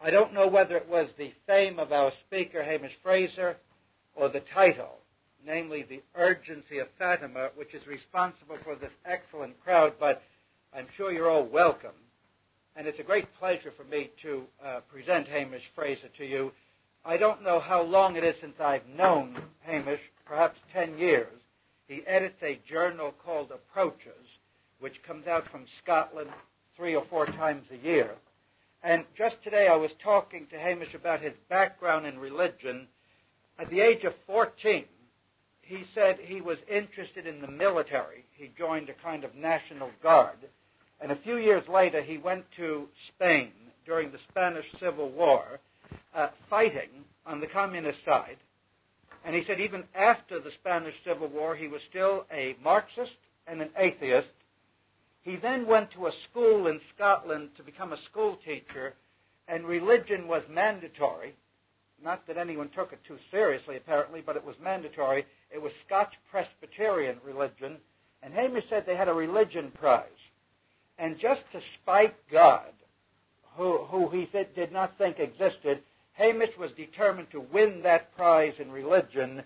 I don't know whether it was the fame of our speaker, Hamish Fraser, or the title, namely The Urgency of Fatima, which is responsible for this excellent crowd, but I'm sure you're all welcome. And it's a great pleasure for me to uh, present Hamish Fraser to you. I don't know how long it is since I've known Hamish, perhaps 10 years. He edits a journal called Approaches, which comes out from Scotland three or four times a year. And just today I was talking to Hamish about his background in religion. At the age of 14, he said he was interested in the military. He joined a kind of National Guard. And a few years later, he went to Spain during the Spanish Civil War, uh, fighting on the communist side. And he said even after the Spanish Civil War, he was still a Marxist and an atheist. He then went to a school in Scotland to become a school teacher, and religion was mandatory. Not that anyone took it too seriously, apparently, but it was mandatory. It was Scotch Presbyterian religion, and Hamish said they had a religion prize. And just to spite God, who, who he did not think existed, Hamish was determined to win that prize in religion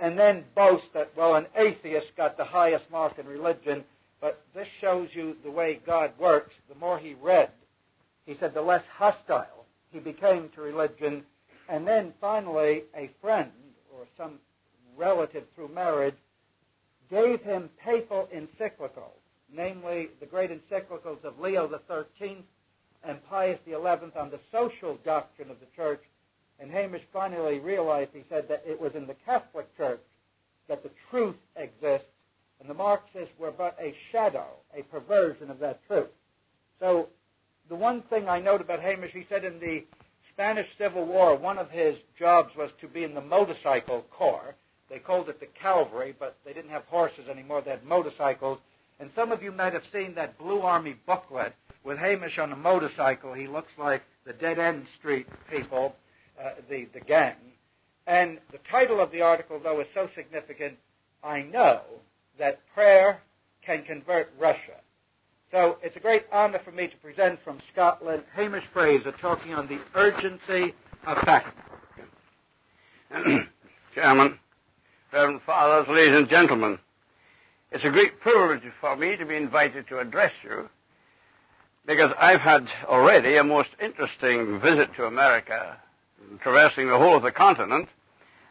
and then boast that, well, an atheist got the highest mark in religion. But this shows you the way God works. The more he read, he said, the less hostile he became to religion. And then finally, a friend or some relative through marriage gave him papal encyclicals, namely the great encyclicals of Leo XIII and Pius XI on the social doctrine of the church and Hamish finally realized, he said, that it was in the Catholic Church that the truth exists, and the Marxists were but a shadow, a perversion of that truth. So, the one thing I note about Hamish, he said in the Spanish Civil War, one of his jobs was to be in the motorcycle corps. They called it the cavalry, but they didn't have horses anymore, they had motorcycles. And some of you might have seen that Blue Army booklet with Hamish on a motorcycle. He looks like the Dead End Street people uh, the, the gang. And the title of the article, though, is so significant, I know that prayer can convert Russia. So it's a great honor for me to present from Scotland Hamish Fraser talking on the urgency of Fatima. Chairman, Reverend Fathers, ladies and gentlemen, it's a great privilege for me to be invited to address you because I've had already a most interesting visit to America traversing the whole of the continent.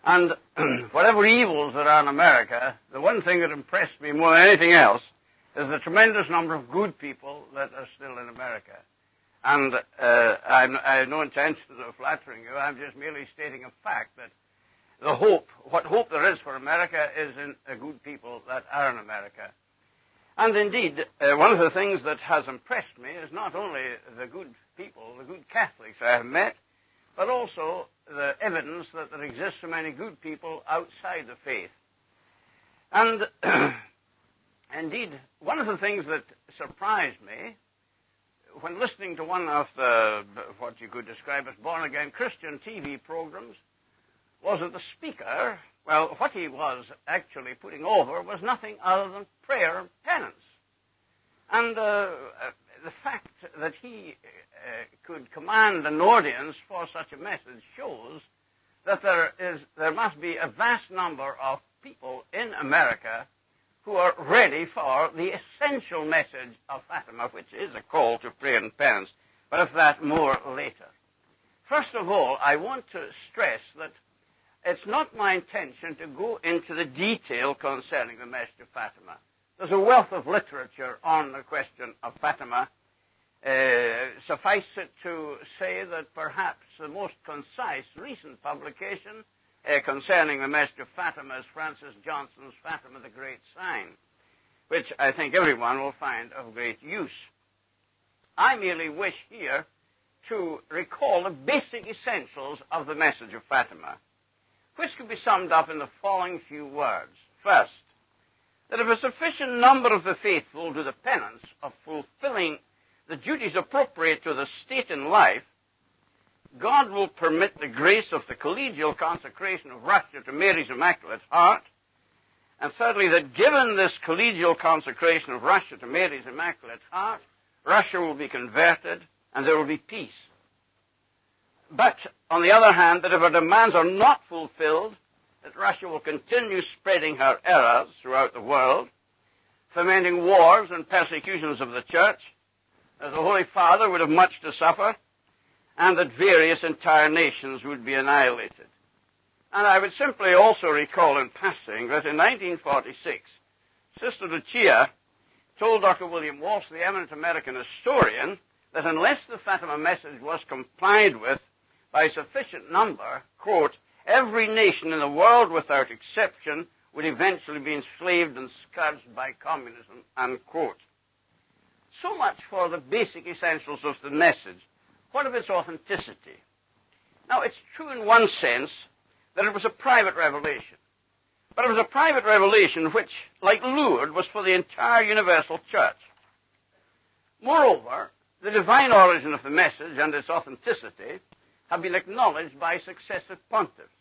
And whatever evils there are in America, the one thing that impressed me more than anything else is the tremendous number of good people that are still in America. And uh, i have no intention of flattering you. I'm just merely stating a fact that the hope, what hope there is for America, is in the good people that are in America. And indeed, uh, one of the things that has impressed me is not only the good people, the good Catholics I have met, but also the evidence that there exists so many good people outside the faith. And indeed, one of the things that surprised me when listening to one of the, what you could describe as born again Christian TV programs, was that the speaker, well, what he was actually putting over was nothing other than prayer and penance. And uh, the fact that he uh, could command an audience for such a message shows that there is there must be a vast number of people in America who are ready for the essential message of Fatima, which is a call to prayer and penance. But of that more later. First of all, I want to stress that it's not my intention to go into the detail concerning the message of Fatima. There's a wealth of literature on the question of Fatima, uh, suffice it to say that perhaps the most concise recent publication uh, concerning the message of Fatima is Francis Johnston's Fatima the Great Sign, which I think everyone will find of great use. I merely wish here to recall the basic essentials of the message of Fatima, which can be summed up in the following few words. First, that if a sufficient number of the faithful do the penance of fulfilling the duties appropriate to the state in life, God will permit the grace of the collegial consecration of Russia to Mary's Immaculate Heart, and thirdly, that given this collegial consecration of Russia to Mary's Immaculate Heart, Russia will be converted and there will be peace. but, on the other hand, that if her demands are not fulfilled, that Russia will continue spreading her errors throughout the world, fomenting wars and persecutions of the church, as the Holy Father would have much to suffer, and that various entire nations would be annihilated. And I would simply also recall in passing that in 1946, Sister Lucia told Dr. William Walsh, the eminent American historian, that unless the Fatima message was complied with by sufficient number, quote, every nation in the world without exception would eventually be enslaved and scourged by communism, unquote. So much for the basic essentials of the message. What of its authenticity? Now, it's true in one sense that it was a private revelation. But it was a private revelation which, like Lourdes, was for the entire universal church. Moreover, the divine origin of the message and its authenticity have been acknowledged by successive pontiffs.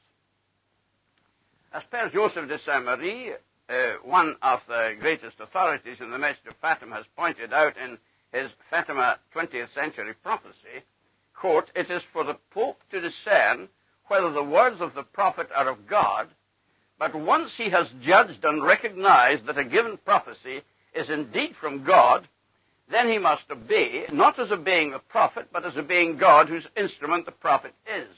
As Père Joseph de Saint Marie, uh, one of the greatest authorities in the message of Fatima, has pointed out in his Fatima 20th century prophecy, quote, it is for the Pope to discern whether the words of the prophet are of God, but once he has judged and recognized that a given prophecy is indeed from God, then he must obey, not as obeying the prophet, but as obeying God, whose instrument the prophet is.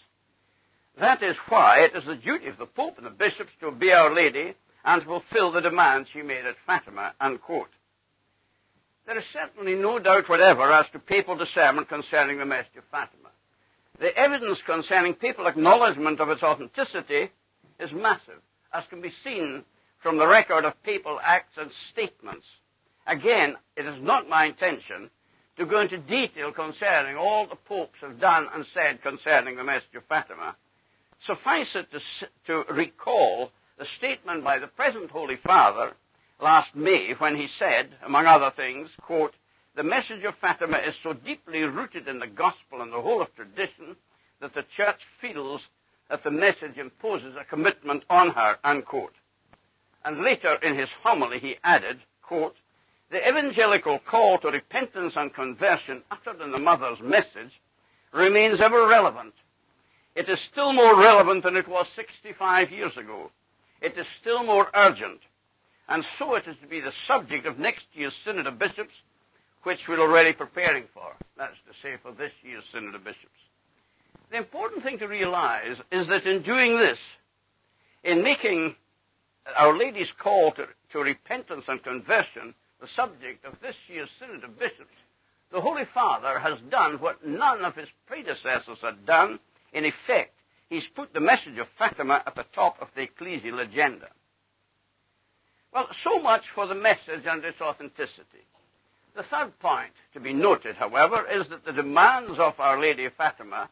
That is why it is the duty of the Pope and the bishops to obey Our Lady and fulfill the demands she made at Fatima, unquote. There is certainly no doubt whatever as to papal discernment concerning the message of Fatima. The evidence concerning papal acknowledgement of its authenticity is massive, as can be seen from the record of papal acts and statements Again, it is not my intention to go into detail concerning all the popes have done and said concerning the message of Fatima. Suffice it to, to recall the statement by the present Holy Father last May when he said, among other things, quote, the message of Fatima is so deeply rooted in the gospel and the whole of tradition that the church feels that the message imposes a commitment on her, unquote. And later in his homily he added, quote, the evangelical call to repentance and conversion uttered in the mother's message remains ever relevant. It is still more relevant than it was 65 years ago. It is still more urgent. And so it is to be the subject of next year's Synod of Bishops, which we're already preparing for. That's to say, for this year's Synod of Bishops. The important thing to realize is that in doing this, in making Our Lady's call to, to repentance and conversion the subject of this year's Synod of Bishops, the Holy Father has done what none of his predecessors had done. In effect, he's put the message of Fatima at the top of the ecclesial agenda. Well, so much for the message and its authenticity. The third point to be noted, however, is that the demands of Our Lady of Fatima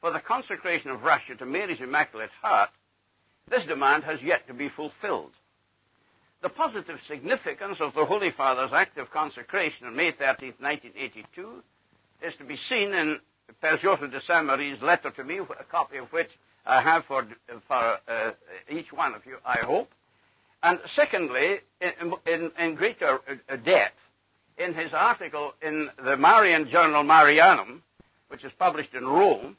for the consecration of Russia to Mary's Immaculate Heart, this demand has yet to be fulfilled. The positive significance of the Holy Father's act of consecration on May 13, 1982, is to be seen in Père de Saint Marie's letter to me, a copy of which I have for, for uh, each one of you, I hope. And secondly, in, in, in greater uh, depth, in his article in the Marian journal Marianum, which is published in Rome,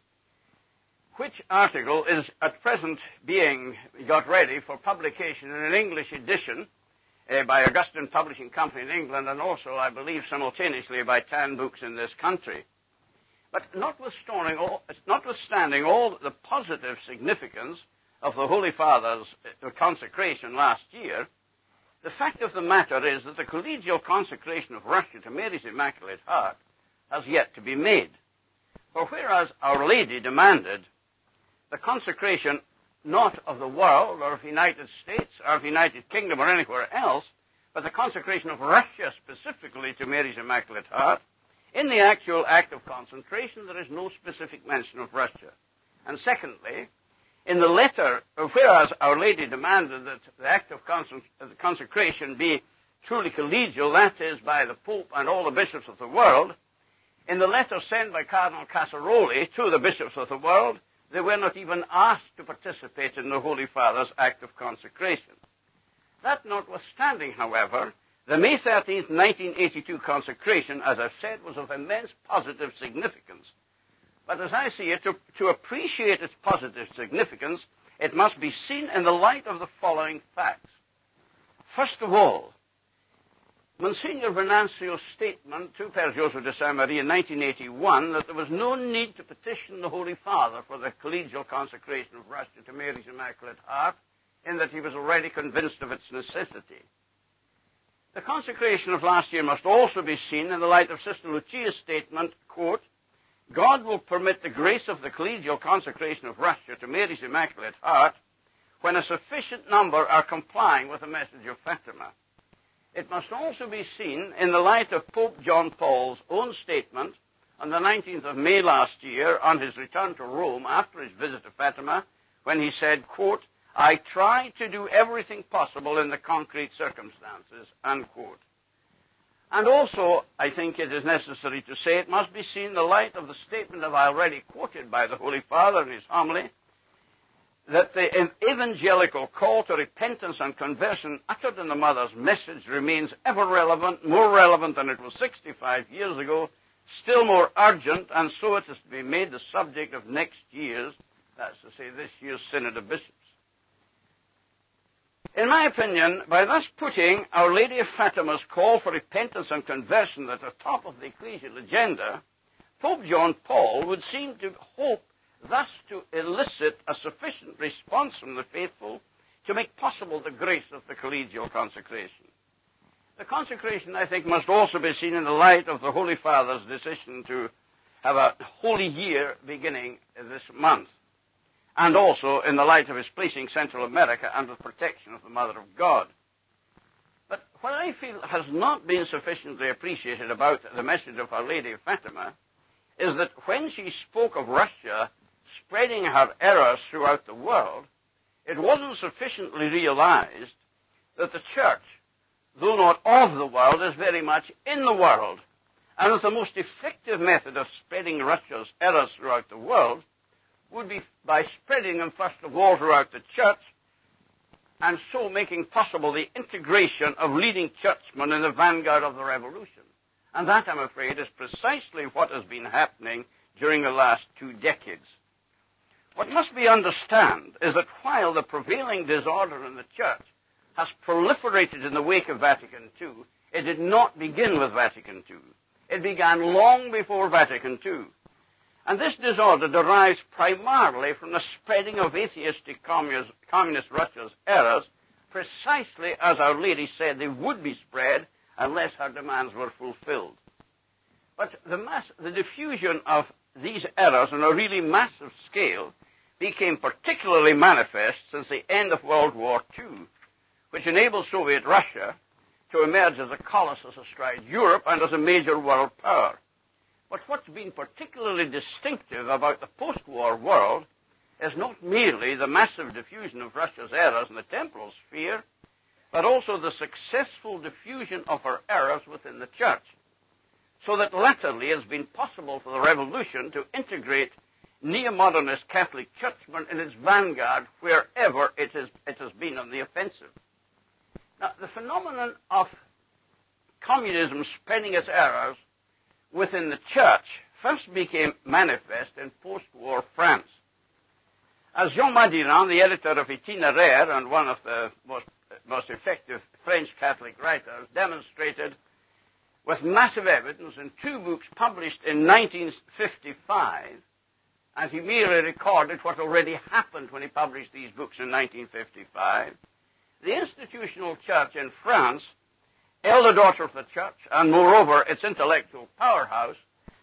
which article is at present being got ready for publication in an English edition uh, by Augustine Publishing Company in England and also, I believe, simultaneously by Tan Books in this country. But notwithstanding all, notwithstanding all the positive significance of the Holy Father's uh, consecration last year, the fact of the matter is that the collegial consecration of Russia to Mary's Immaculate Heart has yet to be made. For whereas Our Lady demanded the consecration not of the world or of the United States or of the United Kingdom or anywhere else, but the consecration of Russia specifically to Mary's Immaculate Heart, in the actual act of consecration, there is no specific mention of Russia. And secondly, in the letter, whereas Our Lady demanded that the act of consecration be truly collegial, that is, by the Pope and all the bishops of the world, in the letter sent by Cardinal Casaroli to the bishops of the world, they were not even asked to participate in the Holy Father's act of consecration. That notwithstanding, however, the May 13, 1982 consecration, as I've said, was of immense positive significance. But as I see it, to, to appreciate its positive significance, it must be seen in the light of the following facts. First of all, Monsignor Venancio's statement to Père Joseph de Saint Marie in 1981 that there was no need to petition the Holy Father for the collegial consecration of Russia to Mary's Immaculate Heart, in that he was already convinced of its necessity. The consecration of last year must also be seen in the light of Sister Lucia's statement, quote, God will permit the grace of the collegial consecration of Russia to Mary's Immaculate Heart when a sufficient number are complying with the message of Fatima. It must also be seen in the light of Pope John Paul's own statement on the 19th of May last year on his return to Rome after his visit to Fatima when he said, quote, I try to do everything possible in the concrete circumstances, unquote. And also, I think it is necessary to say it must be seen in the light of the statement I've already quoted by the Holy Father in his homily, that the evangelical call to repentance and conversion uttered in the Mother's message remains ever relevant, more relevant than it was 65 years ago, still more urgent, and so it is to be made the subject of next year's, that's to say, this year's Synod of Bishops. In my opinion, by thus putting Our Lady of Fatima's call for repentance and conversion at the top of the ecclesial agenda, Pope John Paul would seem to hope thus to elicit a sufficient response from the faithful to make possible the grace of the collegial consecration. The consecration, I think, must also be seen in the light of the Holy Father's decision to have a holy year beginning this month, and also in the light of his placing Central America under the protection of the Mother of God. But what I feel has not been sufficiently appreciated about the message of Our Lady of Fatima is that when she spoke of Russia spreading her errors throughout the world, it wasn't sufficiently realized that the church, though not of the world, is very much in the world. And that the most effective method of spreading Russia's errors throughout the world would be by spreading them first of all throughout the church, and so making possible the integration of leading churchmen in the vanguard of the revolution. And that, I'm afraid, is precisely what has been happening during the last two decades. What must be understood is that while the prevailing disorder in the church has proliferated in the wake of Vatican II, it did not begin with Vatican II. It began long before Vatican II. And this disorder derives primarily from the spreading of atheistic communist, communist Russia's errors, precisely as Our Lady said they would be spread unless her demands were fulfilled. But the, mass, the diffusion of these errors on a really massive scale became particularly manifest since the end of World War II, which enabled Soviet Russia to emerge as a colossus astride Europe and as a major world power. But what's been particularly distinctive about the post-war world is not merely the massive diffusion of Russia's errors in the temporal sphere, but also the successful diffusion of her errors within the church. So that latterly it has been possible for the revolution to integrate neo-modernist Catholic churchmen in its vanguard wherever it, is, it has been on the offensive. Now, the phenomenon of communism spreading its errors within the church first became manifest in post-war France. As Jean Madiran, the editor of Itinéraire and one of the most, most effective French Catholic writers, demonstrated with massive evidence in two books published in 1955, as he merely recorded what already happened when he published these books in 1955, the institutional church in France, elder daughter of the church, and moreover its intellectual powerhouse,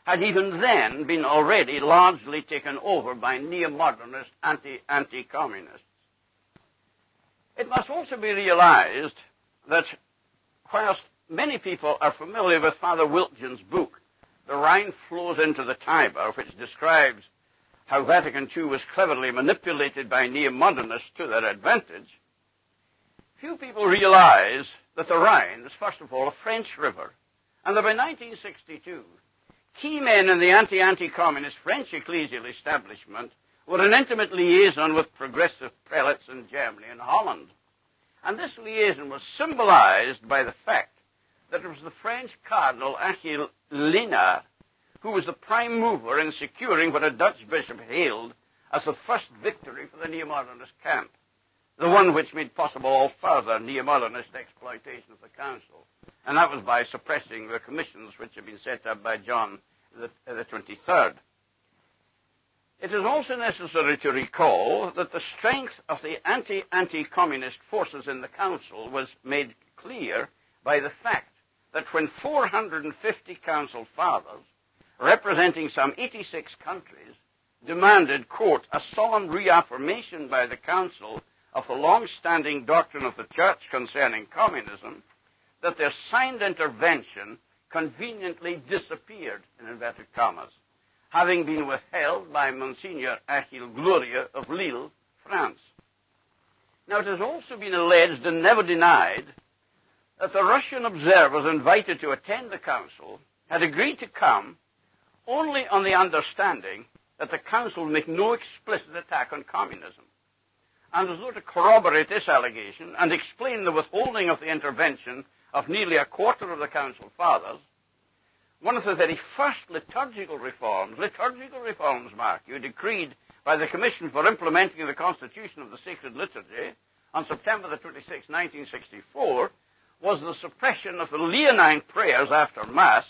had even then been already largely taken over by neo-modernist anti, anti-communists. It must also be realized that whilst many people are familiar with Father Wiltgen's book, The Rhine Flows into the Tiber, which describes how Vatican II was cleverly manipulated by neo-modernists to their advantage, few people realize that the Rhine is, first of all, a French river, and that by 1962, key men in the anti-anti-communist French ecclesial establishment were in intimate liaison with progressive prelates in Germany and Holland. And this liaison was symbolized by the fact that it was the French Cardinal Achille Liénart who was the prime mover in securing what a Dutch bishop hailed as the first victory for the neo-modernist camp, the one which made possible all further neo-modernist exploitation of the council. And that was by suppressing the commissions which had been set up by John the, the 23rd. It is also necessary to recall that the strength of the anti-anti-communist forces in the council was made clear by the fact that when 450 council fathers, representing some 86 countries, demanded, quote, a solemn reaffirmation by the council of the long-standing doctrine of the church concerning communism, that their signed intervention conveniently disappeared, in inverted commas, having been withheld by Monsignor Achille Glorieux of Lille, France. Now, it has also been alleged and never denied that the Russian observers invited to attend the council had agreed to come only on the understanding that the council would make no explicit attack on communism. And as though to corroborate this allegation and explain the withholding of the intervention of nearly a quarter of the council fathers, one of the very first liturgical reforms, liturgical reforms, mark you, decreed by the Commission for Implementing the Constitution of the Sacred Liturgy on September the 26th, 1964, was the suppression of the Leonine prayers after Mass,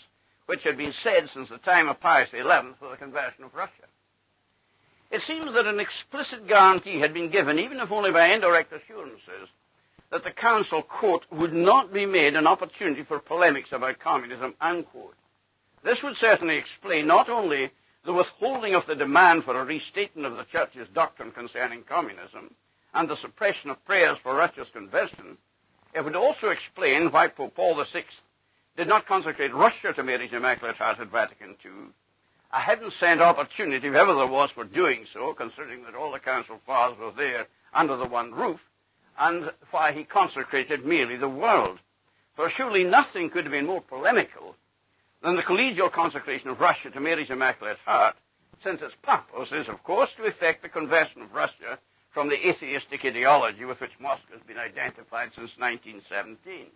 which had been said since the time of Pius XI for the conversion of Russia. It seems that an explicit guarantee had been given, even if only by indirect assurances, that the Council, quote, would not be made an opportunity for polemics about communism, unquote. This would certainly explain not only the withholding of the demand for a restatement of the Church's doctrine concerning communism and the suppression of prayers for Russia's conversion, it would also explain why Pope Paul VI did not consecrate Russia to Mary's Immaculate Heart at Vatican II, a heaven sent opportunity, if ever there was, for doing so, considering that all the Council Fathers were there under the one roof, and why he consecrated merely the world. For surely nothing could have been more polemical than the collegial consecration of Russia to Mary's Immaculate Heart, since its purpose is, of course, to effect the conversion of Russia from the atheistic ideology with which Moscow has been identified since 1917.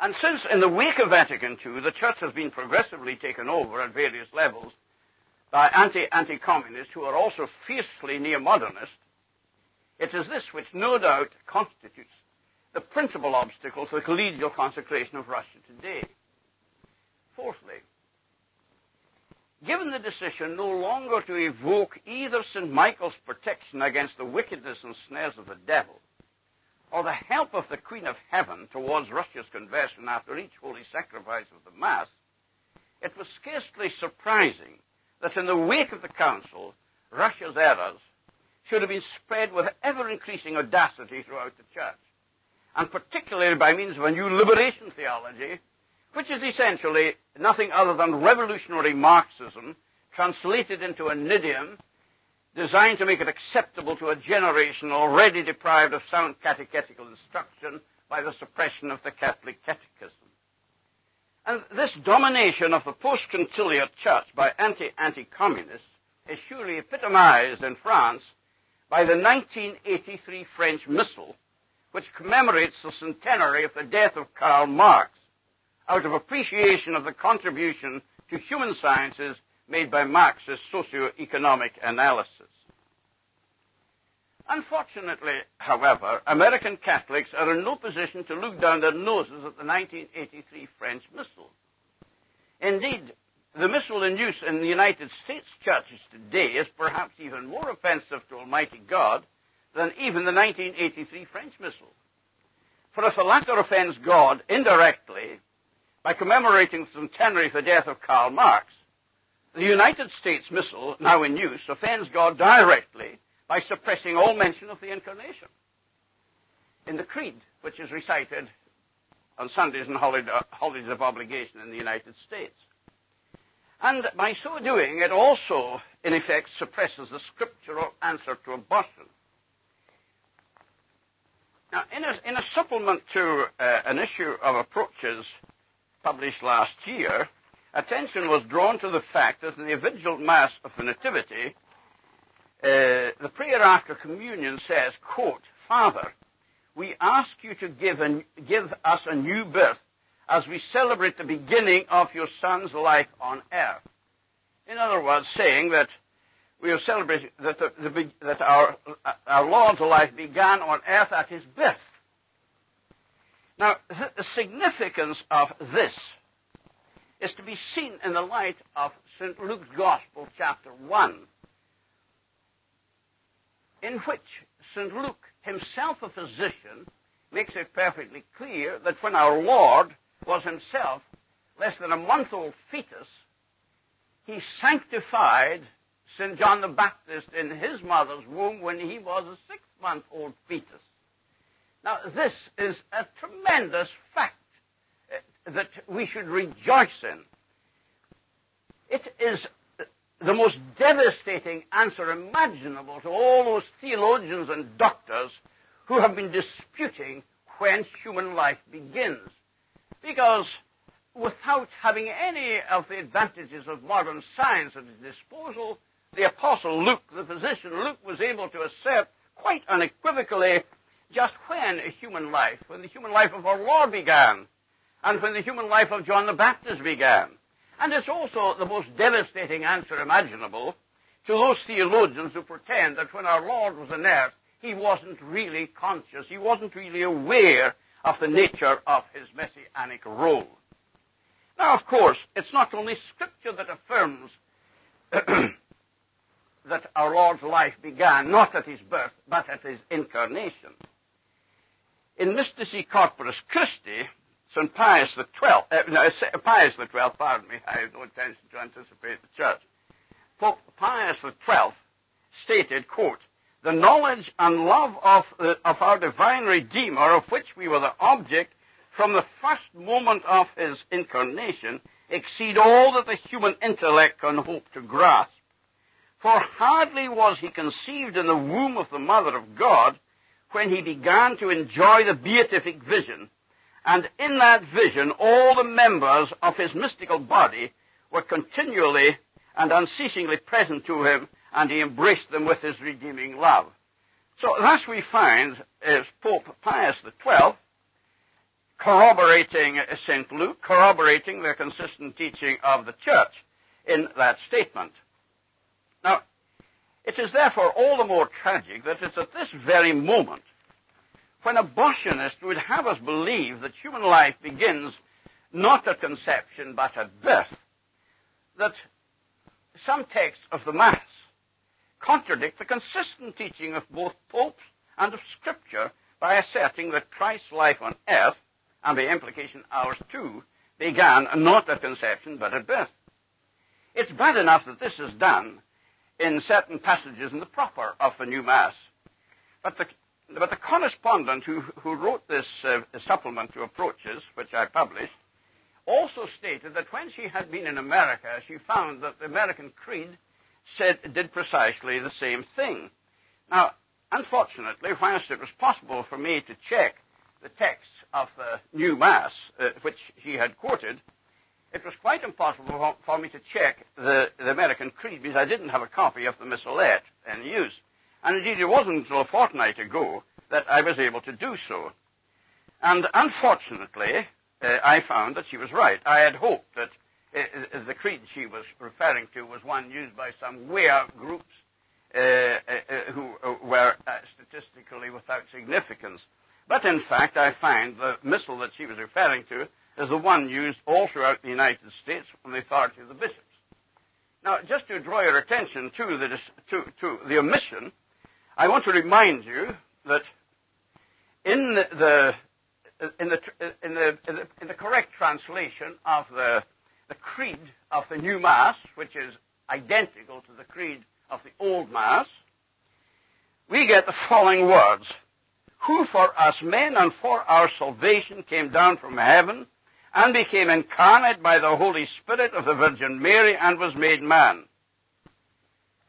And since, in the wake of Vatican II, the Church has been progressively taken over at various levels by anti anti communists who are also fiercely neo modernist, it is this which no doubt constitutes the principal obstacle to the collegial consecration of Russia today. Fourthly, given the decision no longer to evoke either St. Michael's protection against the wickedness and snares of the devil, or the help of the Queen of Heaven towards Russia's conversion after each holy sacrifice of the Mass, it was scarcely surprising that in the wake of the Council, Russia's errors should have been spread with ever increasing audacity throughout the Church, and particularly by means of a new liberation theology which is essentially nothing other than revolutionary Marxism translated into an idiom designed to make it acceptable to a generation already deprived of sound catechetical instruction by the suppression of the Catholic catechism. And this domination of the post-conciliar church by anti-anti-communists is surely epitomized in France by the 1983 French Missal, which commemorates the centenary of the death of Karl Marx out of appreciation of the contribution to human sciences made by Marx's socio-economic analysis. Unfortunately, however, American Catholics are in no position to look down their noses at the 1983 French Missal. Indeed, the missal in use in the United States churches today is perhaps even more offensive to Almighty God than even the 1983 French Missal. For if the latter offends God indirectly, by commemorating the centenary of the death of Karl Marx, the United States Missal, now in use, offends God directly by suppressing all mention of the Incarnation. In the Creed, which is recited on Sundays and holidays of obligation in the United States. And by so doing, it also, in effect, suppresses the scriptural answer to abortion. Now, in a, in a supplement to uh, an issue of approaches published last year, attention was drawn to the fact that in the Vigil Mass of the Nativity, Uh, the prayer after communion says, quote, Father, we ask you to give, give us a new birth as we celebrate the beginning of your Son's life on earth. In other words, saying that we are celebrating that, the, the, that our, our Lord's life began on earth at his birth. Now, the significance of this is to be seen in the light of St. Luke's Gospel, chapter 1, in which St. Luke, himself a physician, makes it perfectly clear that when our Lord was himself less than a month old fetus, he sanctified St. John the Baptist in his mother's womb when he was a six month old fetus. Now, this is a tremendous fact uh, that we should rejoice in. It is the most devastating answer imaginable to all those theologians and doctors who have been disputing when human life begins. Because without having any of the advantages of modern science at his disposal, the apostle Luke, the physician Luke, was able to assert quite unequivocally just when a human life, when the human life of our Lord began, and when the human life of John the Baptist began. And it's also the most devastating answer imaginable to those theologians who pretend that when our Lord was on earth, he wasn't really conscious, he wasn't really aware of the nature of his messianic role. Now, of course, it's not only Scripture that affirms that our Lord's life began not at his birth, but at his incarnation. In Mystici Corporis Christi, St. Pius the Twelfth, uh, no, Pius the Twelfth, pardon me, I have no intention to anticipate the church. Pope Pius the Twelfth stated, quote, the knowledge and love of, uh, of our divine Redeemer, of which we were the object from the first moment of his incarnation, exceed all that the human intellect can hope to grasp. For hardly was he conceived in the womb of the Mother of God when he began to enjoy the beatific vision. And in that vision, all the members of his mystical body were continually and unceasingly present to him and he embraced them with his redeeming love. So thus we find is Pope Pius XII corroborating uh, St. Luke, corroborating the consistent teaching of the church in that statement. Now, it is therefore all the more tragic that it's at this very moment when abortionists would have us believe that human life begins not at conception but at birth, that some texts of the Mass contradict the consistent teaching of both popes and of Scripture by asserting that Christ's life on earth, and the implication ours too, began not at conception but at birth. It's bad enough that this is done in certain passages in the proper of the new Mass. But the, but the correspondent who, who wrote this uh, supplement to Approaches, which I published, also stated that when she had been in America, she found that the American Creed said did precisely the same thing. Now, unfortunately, whilst it was possible for me to check the text of the new Mass, uh, which he had quoted, it was quite impossible for, for me to check the, the, American Creed because I didn't have a copy of the Missalette in use. And indeed, it wasn't until a fortnight ago that I was able to do so. And unfortunately, uh, I found that she was right. I had hoped that uh, the creed she was referring to was one used by some weir groups uh, uh, uh who uh, were statistically without significance. But in fact, I find the missal that she was referring to is the one used all throughout the United States from the authority of the bishops. Now, just to draw your attention to the, to, to the omission, I want to remind you that in the, in the, in the, in the, in the correct translation of the, the creed of the new Mass, which is identical to the creed of the old Mass, we get the following words Who for us men and for our salvation came down from heaven and became incarnate by the Holy Spirit of the Virgin Mary and was made man.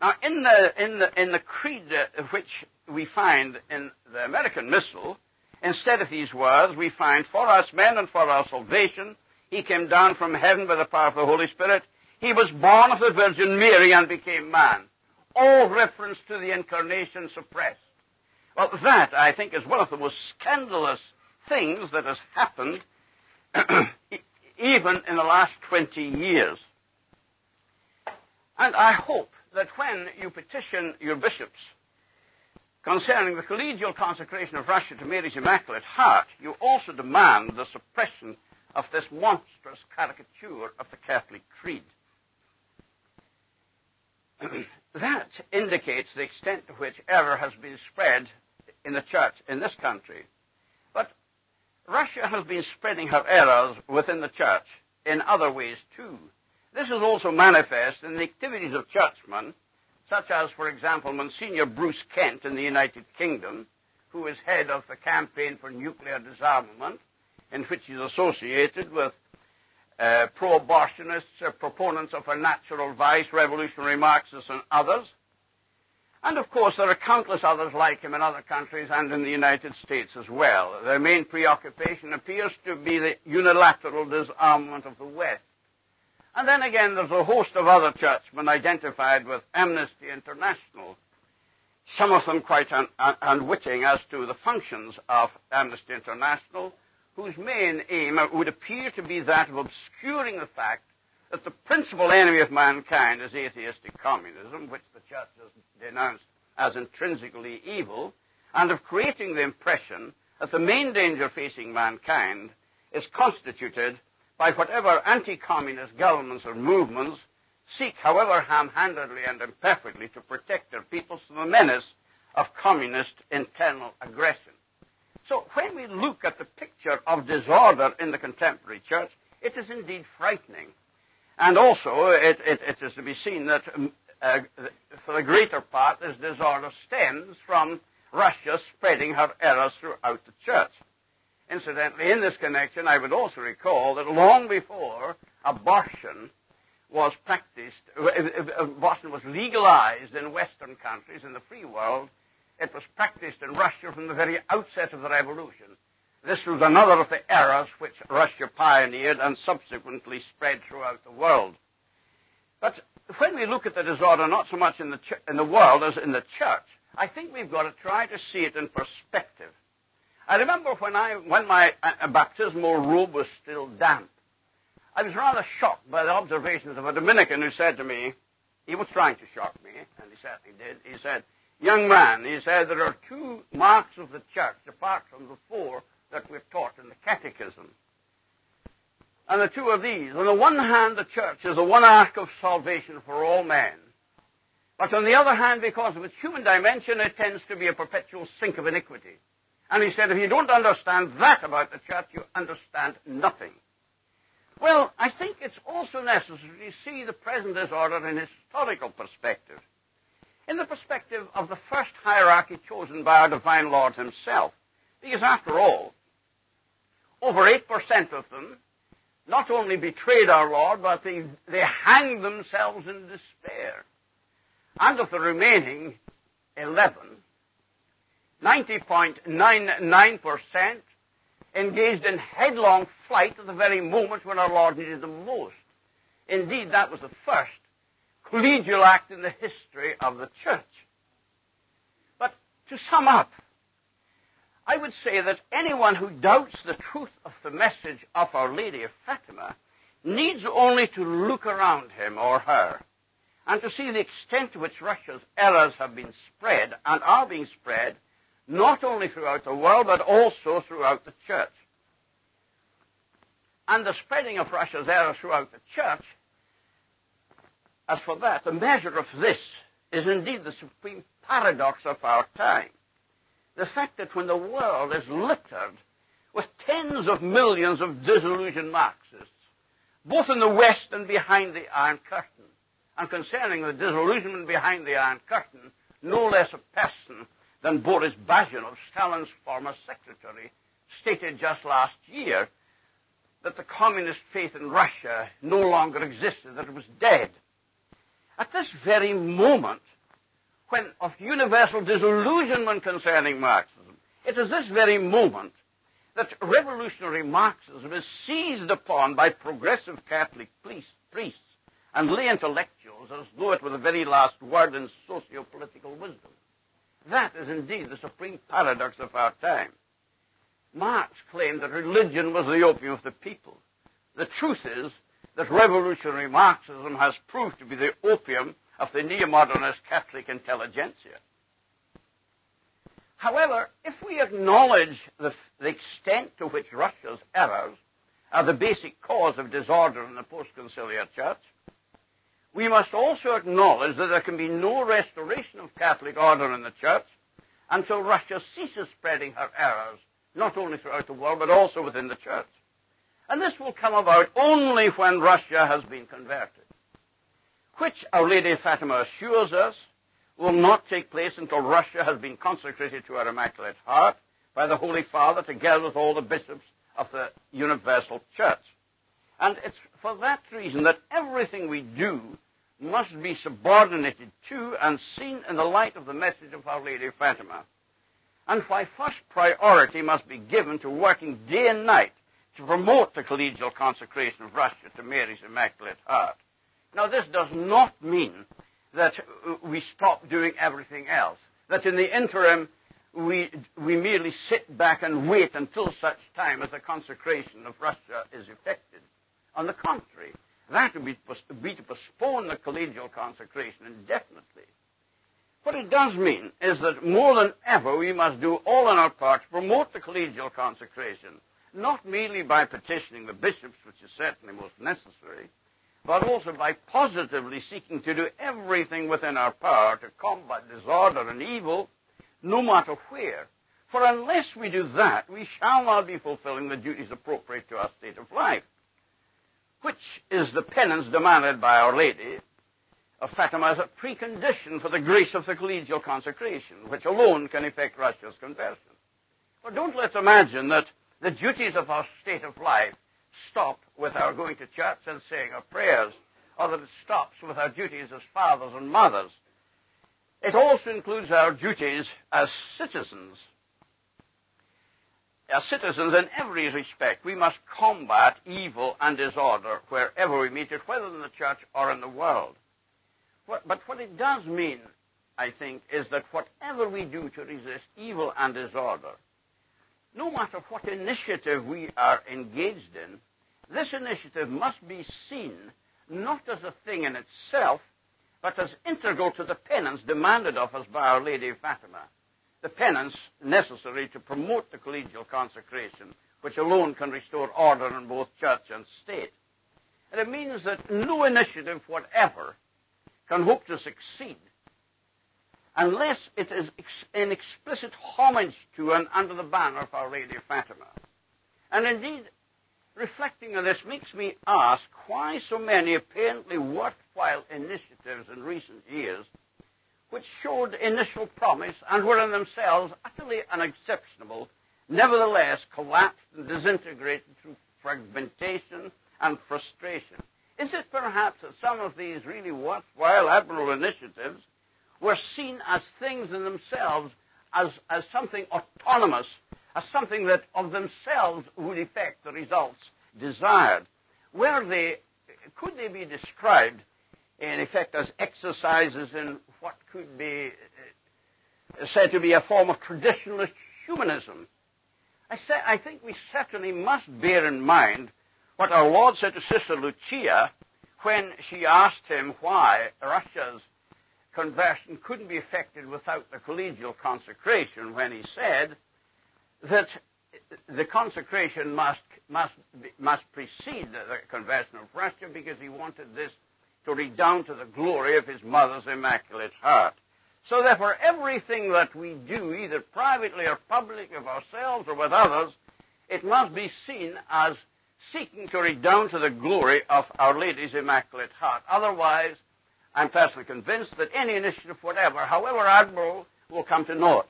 Now, in the, in the, in the creed which we find in the American Missal, instead of these words, we find, For us men and for our salvation, he came down from heaven by the power of the Holy Spirit. He was born of the Virgin Mary and became man. All reference to the incarnation suppressed. Well, that, I think, is one of the most scandalous things that has happened even in the last 20 years. And I hope that when you petition your bishops concerning the collegial consecration of Russia to Mary's Immaculate Heart, you also demand the suppression of this monstrous caricature of the Catholic Creed. that indicates the extent to which error has been spread in the church in this country. But Russia has been spreading her errors within the church in other ways too. This is also manifest in the activities of churchmen, such as, for example, Monsignor Bruce Kent in the United Kingdom, who is head of the campaign for nuclear disarmament, in which he is associated with uh, pro-abortionists, uh, proponents of a natural vice, revolutionary Marxists, and others. And of course, there are countless others like him in other countries and in the United States as well. Their main preoccupation appears to be the unilateral disarmament of the West. And then again, there's a host of other churchmen identified with Amnesty International, some of them quite un- un- unwitting as to the functions of Amnesty International, whose main aim uh, would appear to be that of obscuring the fact that the principal enemy of mankind is atheistic communism, which the church has denounced as intrinsically evil, and of creating the impression that the main danger facing mankind is constituted by whatever anti-communist governments or movements seek, however ham-handedly and imperfectly, to protect their peoples from the menace of communist internal aggression. So when we look at the picture of disorder in the contemporary church, it is indeed frightening. And also, it, it, it is to be seen that um, uh, for the greater part, this disorder stems from Russia spreading her errors throughout the church. Incidentally, in this connection, I would also recall that long before abortion was practiced, uh, uh, abortion was legalized in Western countries, in the free world, it was practiced in Russia from the very outset of the revolution. This was another of the errors which Russia pioneered and subsequently spread throughout the world. But when we look at the disorder, not so much in the, ch- in the world as in the church, I think we've got to try to see it in perspective. I remember when, I, when my uh, baptismal robe was still damp, I was rather shocked by the observations of a Dominican who said to me, he was trying to shock me, and he certainly did. He said, Young man, he said, there are two marks of the church apart from the four that we're taught in the catechism. And the two of these, on the one hand, the church is the one ark of salvation for all men. But on the other hand, because of its human dimension, it tends to be a perpetual sink of iniquity. And he said, if you don't understand that about the church, you understand nothing. Well, I think it's also necessary to see the present disorder in historical perspective. In the perspective of the first hierarchy chosen by our divine Lord himself. Because after all, over 8% of them not only betrayed our Lord, but they, they hanged themselves in despair. And of the remaining 11, 90.99% engaged in headlong flight at the very moment when our Lord needed them most. Indeed, that was the first collegial act in the history of the church. But to sum up, I would say that anyone who doubts the truth of the message of Our Lady of Fatima needs only to look around him or her and to see the extent to which Russia's errors have been spread and are being spread not only throughout the world but also throughout the church. And the spreading of Russia's error throughout the church, as for that, the measure of this is indeed the supreme paradox of our time the fact that when the world is littered with tens of millions of disillusioned Marxists, both in the West and behind the Iron Curtain, and concerning the disillusionment behind the Iron Curtain, no less a person than Boris Bazhanov, Stalin's former secretary, stated just last year that the communist faith in Russia no longer existed, that it was dead. At this very moment, when of universal disillusionment concerning Marxism. It is this very moment that revolutionary Marxism is seized upon by progressive Catholic priests and lay intellectuals as though it were the very last word in socio-political wisdom. That is indeed the supreme paradox of our time. Marx claimed that religion was the opium of the people. The truth is that revolutionary Marxism has proved to be the opium of the neo-modernist Catholic intelligentsia. However, if we acknowledge the, the, extent to which Russia's errors are the basic cause of disorder in the post-conciliar church, we must also acknowledge that there can be no restoration of Catholic order in the church until Russia ceases spreading her errors, not only throughout the world, but also within the church. And this will come about only when Russia has been converted, which Our Lady Fatima assures us will not take place until Russia has been consecrated to her Immaculate Heart by the Holy Father together with all the bishops of the Universal Church. And it's for that reason that everything we do must be subordinated to and seen in the light of the message of Our Lady Fatima. And why first priority must be given to working day and night to promote the collegial consecration of Russia to Mary's Immaculate Heart. Now, this does not mean that we stop doing everything else, that in the interim we, we merely sit back and wait until such time as the consecration of Russia is effected. On the contrary, that would be, to postpone the collegial consecration indefinitely. What it does mean is that more than ever we must do all in our part to promote the collegial consecration, not merely by petitioning the bishops, which is certainly most necessary, but also by positively seeking to do everything within our power to combat disorder and evil, no matter where. For unless we do that, we shall not be fulfilling the duties appropriate to our state of life which is the penance demanded by Our Lady of Fatima as a precondition for the grace of the collegial consecration, which alone can effect Russia's conversion. But don't let's imagine that the duties of our state of life stop with our going to church and saying our prayers, or that it stops with our duties as fathers and mothers. It also includes our duties as citizens as citizens in every respect, we must combat evil and disorder wherever we meet it, whether in the church or in the world. But what it does mean, I think, is that whatever we do to resist evil and disorder, no matter what initiative we are engaged in, this initiative must be seen not as a thing in itself, but as integral to the penance demanded of us by Our Lady Fatima the penance necessary to promote the collegial consecration, which alone can restore order in both church and state. And it means that no initiative whatever can hope to succeed unless it is an explicit homage to and under the banner of Our Lady of Fatima. And indeed, reflecting on this makes me ask why so many apparently worthwhile initiatives in recent years which showed initial promise and were in themselves utterly unexceptionable, nevertheless collapsed and disintegrated through fragmentation and frustration. Is it perhaps that some of these really worthwhile admirable initiatives were seen as things in themselves, as, as something autonomous, as something that of themselves would effect the results desired? Were they, could they be described in effect as exercises in what could be uh, said to be a form of traditionalist humanism. I, say, I think we certainly must bear in mind what our Lord said to Sister Lucia when she asked him why Russia's conversion couldn't be effected without the collegial consecration, when he said that the consecration must, must, must precede the conversion of Russia because he wanted this to redound to the glory of his mother's immaculate heart. So therefore, everything that we do, either privately or publicly of ourselves or with others, it must be seen as seeking to redound to the glory of Our Lady's Immaculate Heart. Otherwise, I'm personally convinced that any initiative whatever, however admirable, will come to naught.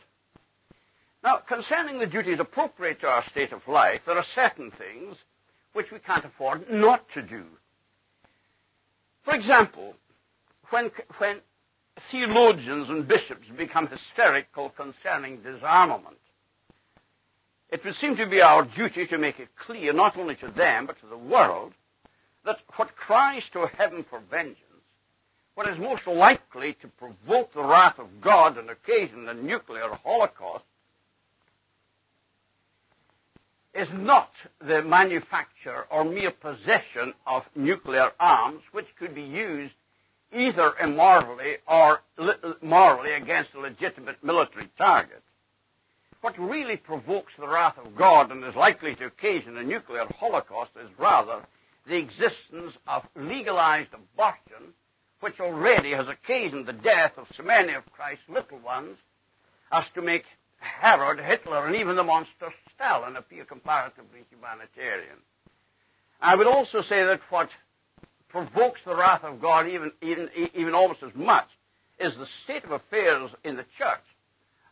Now, concerning the duties appropriate to our state of life, there are certain things which we can't afford not to do. For example, when, when theologians and bishops become hysterical concerning disarmament, it would seem to be our duty to make it clear, not only to them, but to the world, that what cries to heaven for vengeance, what is most likely to provoke the wrath of God and occasion a nuclear holocaust, is not the manufacture or mere possession of nuclear arms, which could be used either immorally or morally against a legitimate military target. What really provokes the wrath of God and is likely to occasion a nuclear holocaust is rather the existence of legalized abortion, which already has occasioned the death of so many of Christ's little ones as to make Herod, Hitler, and even the monster Stalin appear comparatively humanitarian. I would also say that what provokes the wrath of God even, even, even almost as much is the state of affairs in the church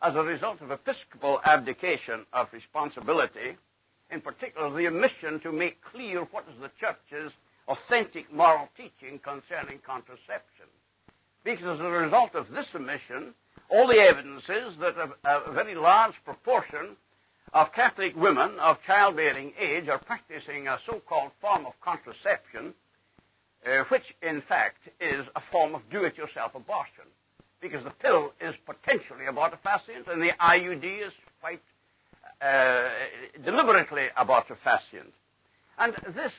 as a result of episcopal abdication of responsibility, in particular the omission to make clear what is the church's authentic moral teaching concerning contraception. Because as a result of this omission, all the evidence is that a, a very large proportion of Catholic women of childbearing age are practicing a so-called form of contraception, uh, which in fact is a form of do-it-yourself abortion, because the pill is potentially abortifacient and the IUD is quite uh, deliberately abortifacient. And this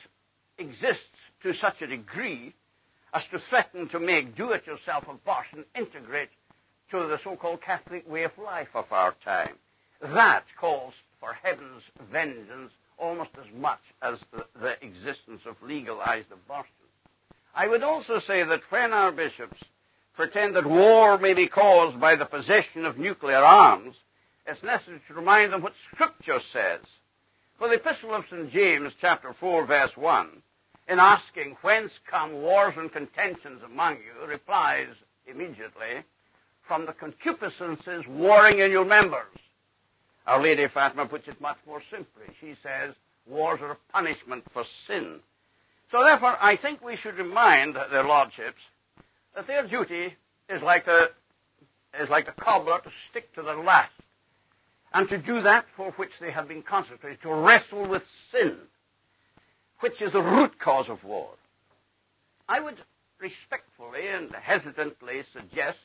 exists to such a degree as to threaten to make do-it-yourself abortion integrate to the so-called Catholic way of life of our time. That calls for heaven's vengeance almost as much as the, the existence of legalized abortion. I would also say that when our bishops pretend that war may be caused by the possession of nuclear arms, it's necessary to remind them what Scripture says. For the Epistle of St. James, chapter 4, verse 1, in asking, Whence come wars and contentions among you, replies immediately, From the concupiscences warring in your members. Our Lady Fatima puts it much more simply. She says, Wars are a punishment for sin. So therefore, I think we should remind their lordships that their duty is like the, is like the cobbler to stick to the last and to do that for which they have been consecrated, to wrestle with sin, which is the root cause of war. I would respectfully and hesitantly suggest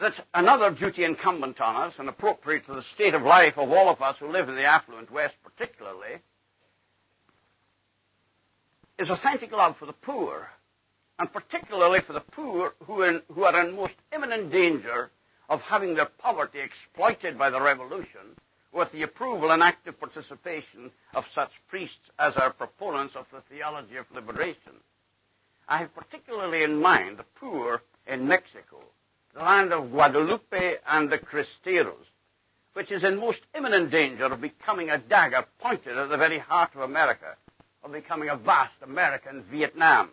that another duty incumbent on us and appropriate to the state of life of all of us who live in the affluent West particularly is authentic love for the poor, and particularly for the poor who, in, who are in most imminent danger of having their poverty exploited by the revolution with the approval and active participation of such priests as are proponents of the theology of liberation. I have particularly in mind the poor in Mexico, the land of Guadalupe and the Cristeros, which is in most imminent danger of becoming a dagger pointed at the very heart of America, of becoming a vast American Vietnam.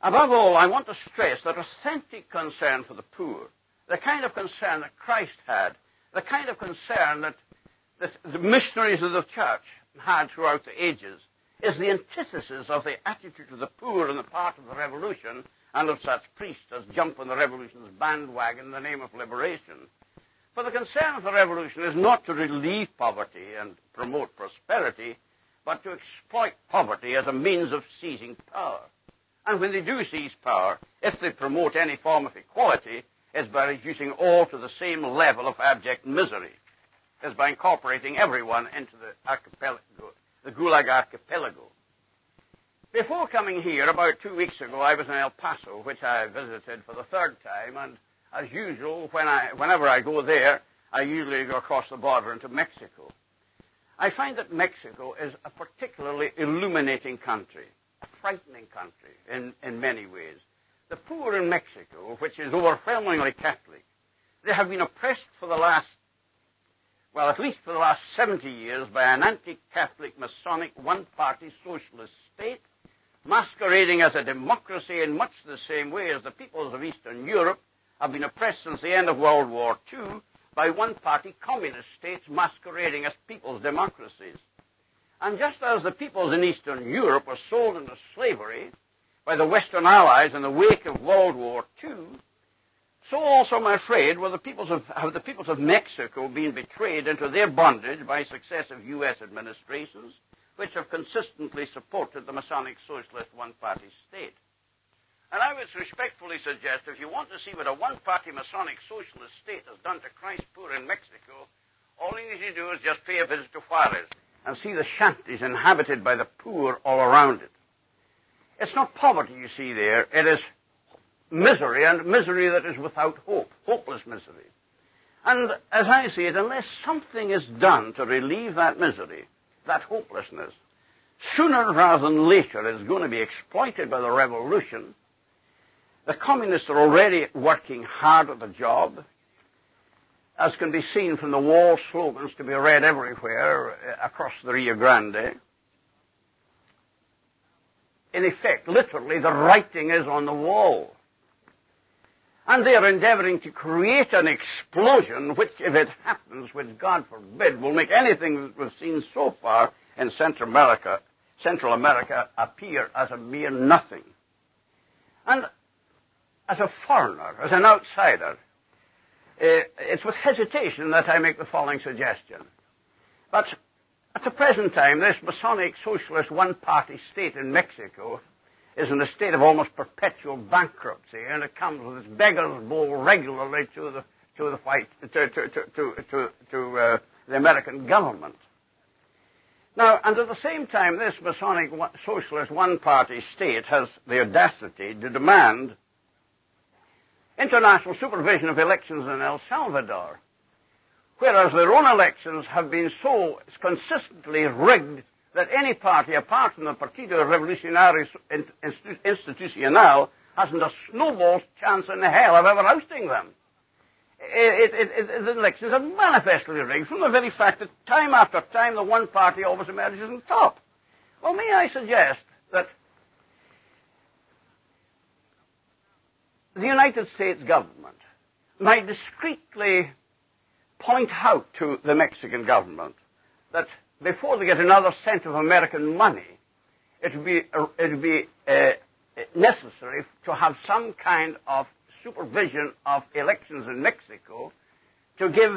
Above all, I want to stress that authentic concern for the poor the kind of concern that Christ had, the kind of concern that the missionaries of the church had throughout the ages, is the antithesis of the attitude of the poor on the part of the revolution and of such priests as jump on the revolution's bandwagon in the name of liberation. For the concern of the revolution is not to relieve poverty and promote prosperity, but to exploit poverty as a means of seizing power. And when they do seize power, if they promote any form of equality, is by reducing all to the same level of abject misery, is by incorporating everyone into the archipelago, the Gulag archipelago. Before coming here, about two weeks ago, I was in El Paso, which I visited for the third time, and as usual, when I, whenever I go there, I usually go across the border into Mexico. I find that Mexico is a particularly illuminating country, a frightening country in, in many ways the poor in Mexico, which is overwhelmingly Catholic, they have been oppressed for the last, well, at least for the last 70 years by an anti-Catholic Masonic one-party socialist state, masquerading as a democracy in much the same way as the peoples of Eastern Europe have been oppressed since the end of World War II by one-party communist states masquerading as people's democracies. And just as the peoples in Eastern Europe were sold into slavery by the Western Allies in the wake of World War II, so also, I'm afraid, were the peoples of, have the peoples of Mexico been betrayed into their bondage by successive U.S. administrations, which have consistently supported the Masonic Socialist one-party state. And I would respectfully suggest, if you want to see what a one-party Masonic Socialist state has done to Christ poor in Mexico, All you need to do is just pay a visit to Juarez and see the shanties inhabited by the poor all around it. It's not poverty you see there, it is misery, and misery that is without hope, hopeless misery. And as I see it, unless something is done to relieve that misery, that hopelessness, sooner rather than later is going to be exploited by the revolution. The communists are already working hard at the job, as can be seen from the wall slogans to be read everywhere uh, across the Rio Grande. In effect, literally, the writing is on the wall. And they are endeavoring to create an explosion which, if it happens, which God forbid, will make anything that we've seen so far in Central America, Central America appear as a mere nothing. And as a foreigner, as an outsider, uh, it's with hesitation that I make the following suggestion. But at the present time, this Masonic socialist one-party state in Mexico is in a state of almost perpetual bankruptcy, and it comes with its beggar's bowl regularly to the to the white to to to to, to uh, the American government. Now, and at the same time, this Masonic socialist one-party state has the audacity to demand international supervision of elections in El Salvador, whereas their own elections have been so consistently rigged that any party apart from the Partido Revolucionario Institucional hasn't a snowball's chance in hell of ever ousting them. It, it, it, the elections are manifestly rigged from the very fact that time after time the one party always emerges on top. Well, may I suggest that the United States government might discreetly point out to the Mexican government that before they get another cent of American money, it would be, it would be uh, necessary to have some kind of supervision of elections in Mexico to give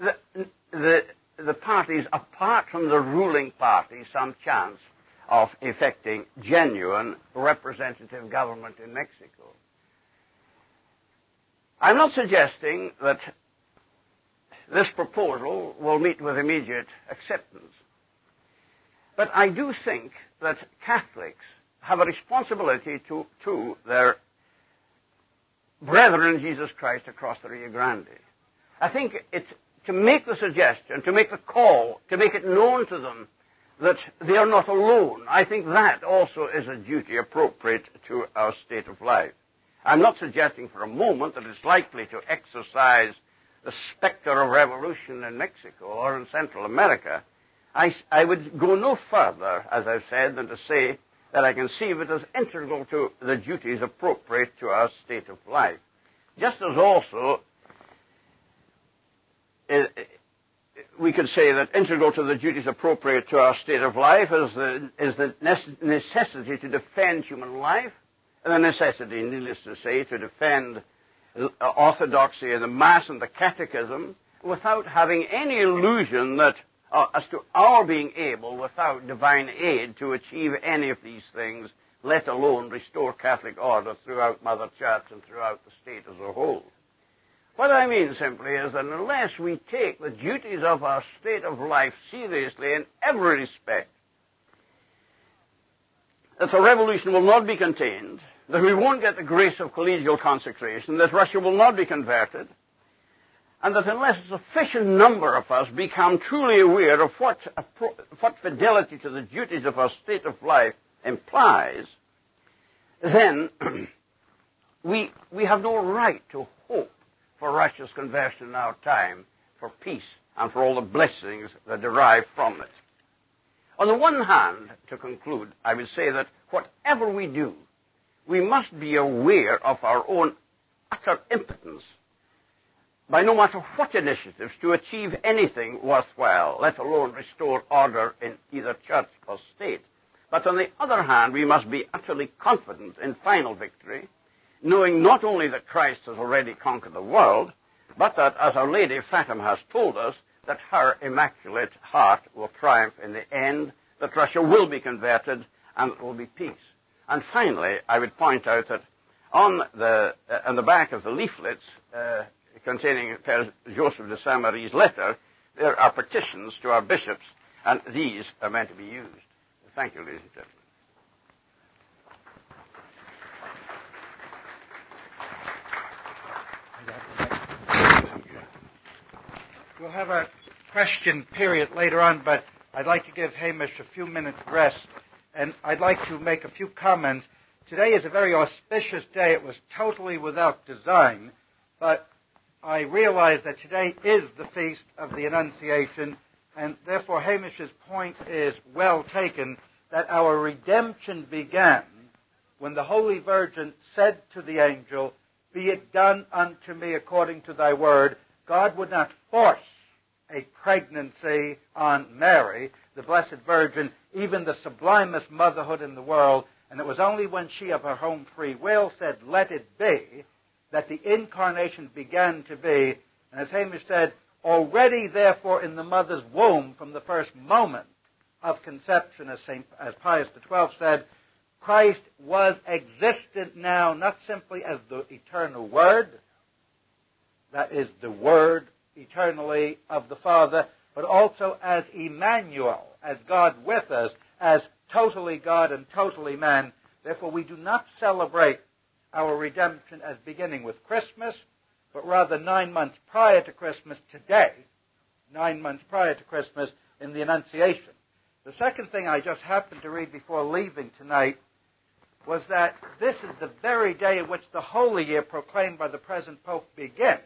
the, the, the parties, apart from the ruling party, some chance of effecting genuine representative government in Mexico. I'm not suggesting that this proposal will meet with immediate acceptance. But I do think that Catholics have a responsibility to, to their brethren in Jesus Christ across the Rio Grande. I think it's to make the suggestion, to make the call, to make it known to them that they are not alone. I think that also is a duty appropriate to our state of life. I'm not suggesting for a moment that it's likely to exercise the specter of revolution in Mexico or in Central America, I, I would go no further, as I've said, than to say that I conceive it as integral to the duties appropriate to our state of life. Just as also it, eh, we could say that integral to the duties appropriate to our state of life is the, is the necessity to defend human life, and the necessity, needless to say, to defend orthodoxy and the Mass and the Catechism without having any illusion that uh, as to our being able, without divine aid, to achieve any of these things, let alone restore Catholic order throughout Mother Church and throughout the state as a whole. What I mean simply is that unless we take the duties of our state of life seriously in every respect, that the revolution will not be contained, that we won't get the grace of collegial consecration, that Russia will not be converted, and that unless a sufficient number of us become truly aware of what, what fidelity to the duties of our state of life implies, then we, we have no right to hope for Russia's conversion in our time, for peace, and for all the blessings that derive from it. On the one hand, to conclude, I will say that whatever we do, we must be aware of our own utter impotence by no matter what initiatives to achieve anything worthwhile, let alone restore order in either church or state. But on the other hand, we must be utterly confident in final victory, knowing not only that Christ has already conquered the world, but that, as Our Lady Fatima has told us, that her immaculate heart will triumph in the end, that Russia will be converted, and there will be peace. And finally, I would point out that on the, uh, back of the leaflets, uh, containing Joseph de Saint Marie's letter, there are petitions to our bishops, and these are meant to be used. Thank you, ladies and gentlemen. We'll have a question period later on, but I'd like to give Hamish a few minutes rest, and I'd like to make a few comments. Today is a very auspicious day. It was totally without design, but I realize that today is the feast of the Annunciation, and therefore Hamish's point is well taken that our redemption began when the Holy Virgin said to the angel, Be it done unto me according to thy word. God would not force a pregnancy on Mary, the Blessed Virgin, even the sublimest motherhood in the world, and it was only when she of her own free will said, Let it be, that the incarnation began to be. And as Hamish said, already therefore in the mother's womb from the first moment of conception, as, Saint, as Pius XII said, Christ was existent now not simply as the eternal Word, that is the Word eternally of the Father, but also as Emmanuel, as God with us, as totally God and totally man. Therefore, we do not celebrate our redemption as beginning with Christmas, but rather nine months prior to Christmas today, nine months prior to Christmas in the Annunciation. The second thing I just happened to read before leaving tonight was that this is the very day in which the Holy Year proclaimed by the present Pope begins.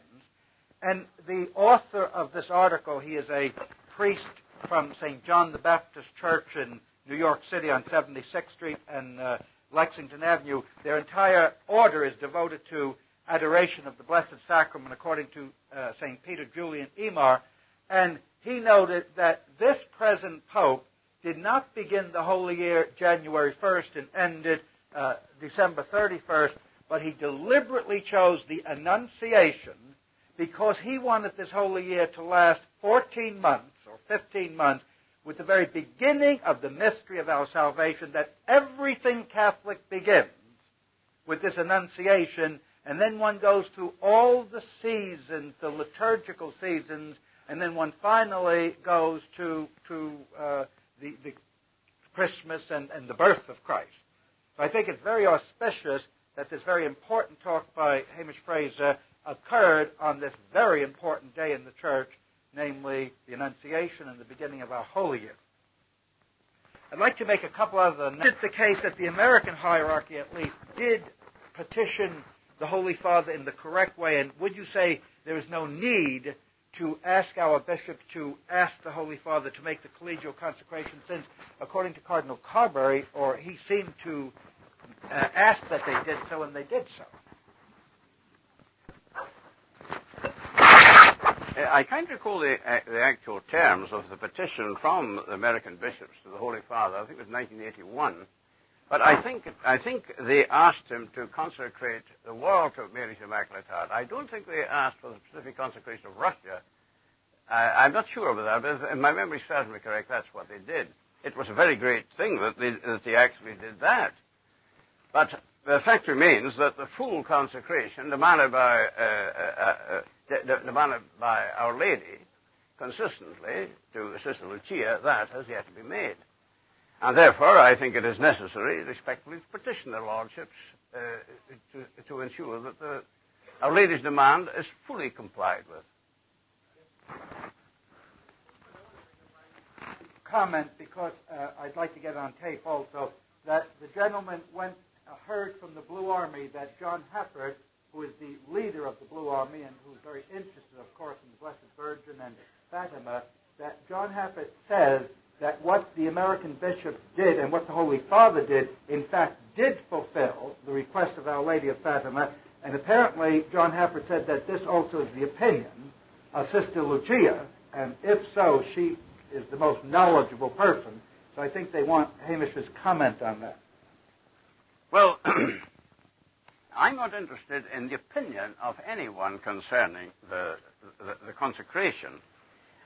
And the author of this article, he is a priest from St. John the Baptist Church in New York City on 76th Street and uh, Lexington Avenue. Their entire order is devoted to adoration of the Blessed Sacrament according to uh, St. Peter Julian Eymard. And he noted that this present Pope did not begin the Holy Year January 1st and ended uh, December 31st, but he deliberately chose the Annunciation because he wanted this Holy Year to last 14 months or 15 months with the very beginning of the mystery of our salvation, that everything Catholic begins with this Annunciation, and then one goes through all the seasons, the liturgical seasons, and then one finally goes to, to uh, the, the Christmas and, and the birth of Christ. So I think it's very auspicious that this very important talk by Hamish Fraser occurred on this very important day in the church namely the Annunciation and the beginning of our Holy Year. I'd like to make a couple other. Notes. It's the case that the American hierarchy, at least, did petition the Holy Father in the correct way, and would you say there is no need to ask our bishop to ask the Holy Father to make the collegial consecration, since, according to Cardinal Carberry, or he seemed to uh, ask that they did so, and they did so. Uh, I can't recall the, uh, the actual terms of the petition from the American bishops to the Holy Father. I think it was 1981. But I think, I think they asked him to consecrate the world to Mary's Immaculate Heart. I don't think they asked for the specific consecration of Russia. I, I'm not sure of that, but if my memory serves me correct, that's what they did. It was a very great thing that they, that they actually did that. But the fact remains that the full consecration demanded by, uh, uh, uh, demanded by Our Lady consistently to Sister Lucia, that has yet to be made. And therefore, I think it is necessary, respectfully, to petition their lordships uh, to, to, ensure that the, Our Lady's demand is fully complied with. Comment, because uh, I'd like to get on tape also, that the gentleman went Uh, heard from the Blue Army that John Haffert, who is the leader of the Blue Army and who's very interested, of course, in the Blessed Virgin and Fatima, that John Haffert says that what the American bishops did and what the Holy Father did, in fact, did fulfill the request of Our Lady of Fatima. And apparently, John Haffert said that this also is the opinion of Sister Lucia, and if so, she is the most knowledgeable person. So I think they want Hamish's comment on that. Well, I'm not interested in the opinion of anyone concerning the, the, the, consecration.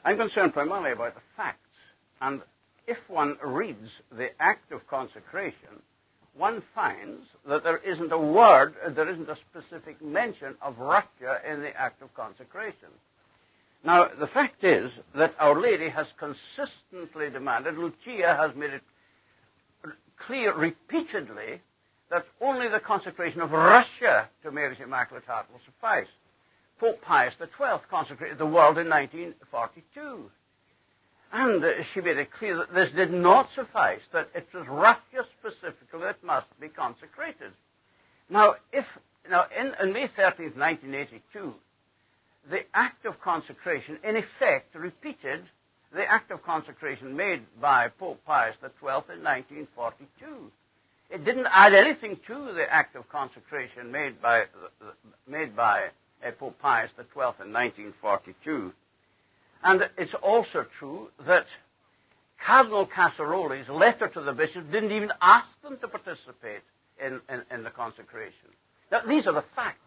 I'm concerned primarily about the facts. And if one reads the act of consecration, one finds that there isn't a word, there isn't a specific mention of Russia in the act of consecration. Now, the fact is that Our Lady has consistently demanded, Lucia has made it clear repeatedly that only the consecration of Russia to Mary's Immaculate Heart will suffice. Pope Pius XII consecrated the world in 1942. And she made it clear that this did not suffice, that it was Russia specifically that must be consecrated. Now, if, now in, in May 13, 1982, the act of consecration, in effect, repeated the act of consecration made by Pope Pius XII in 1942. It didn't add anything to the act of consecration made by, made by Pope Pius XII in 1942. And it's also true that Cardinal Casaroli's letter to the bishops didn't even ask them to participate in, in, in the consecration. Now, these are the facts.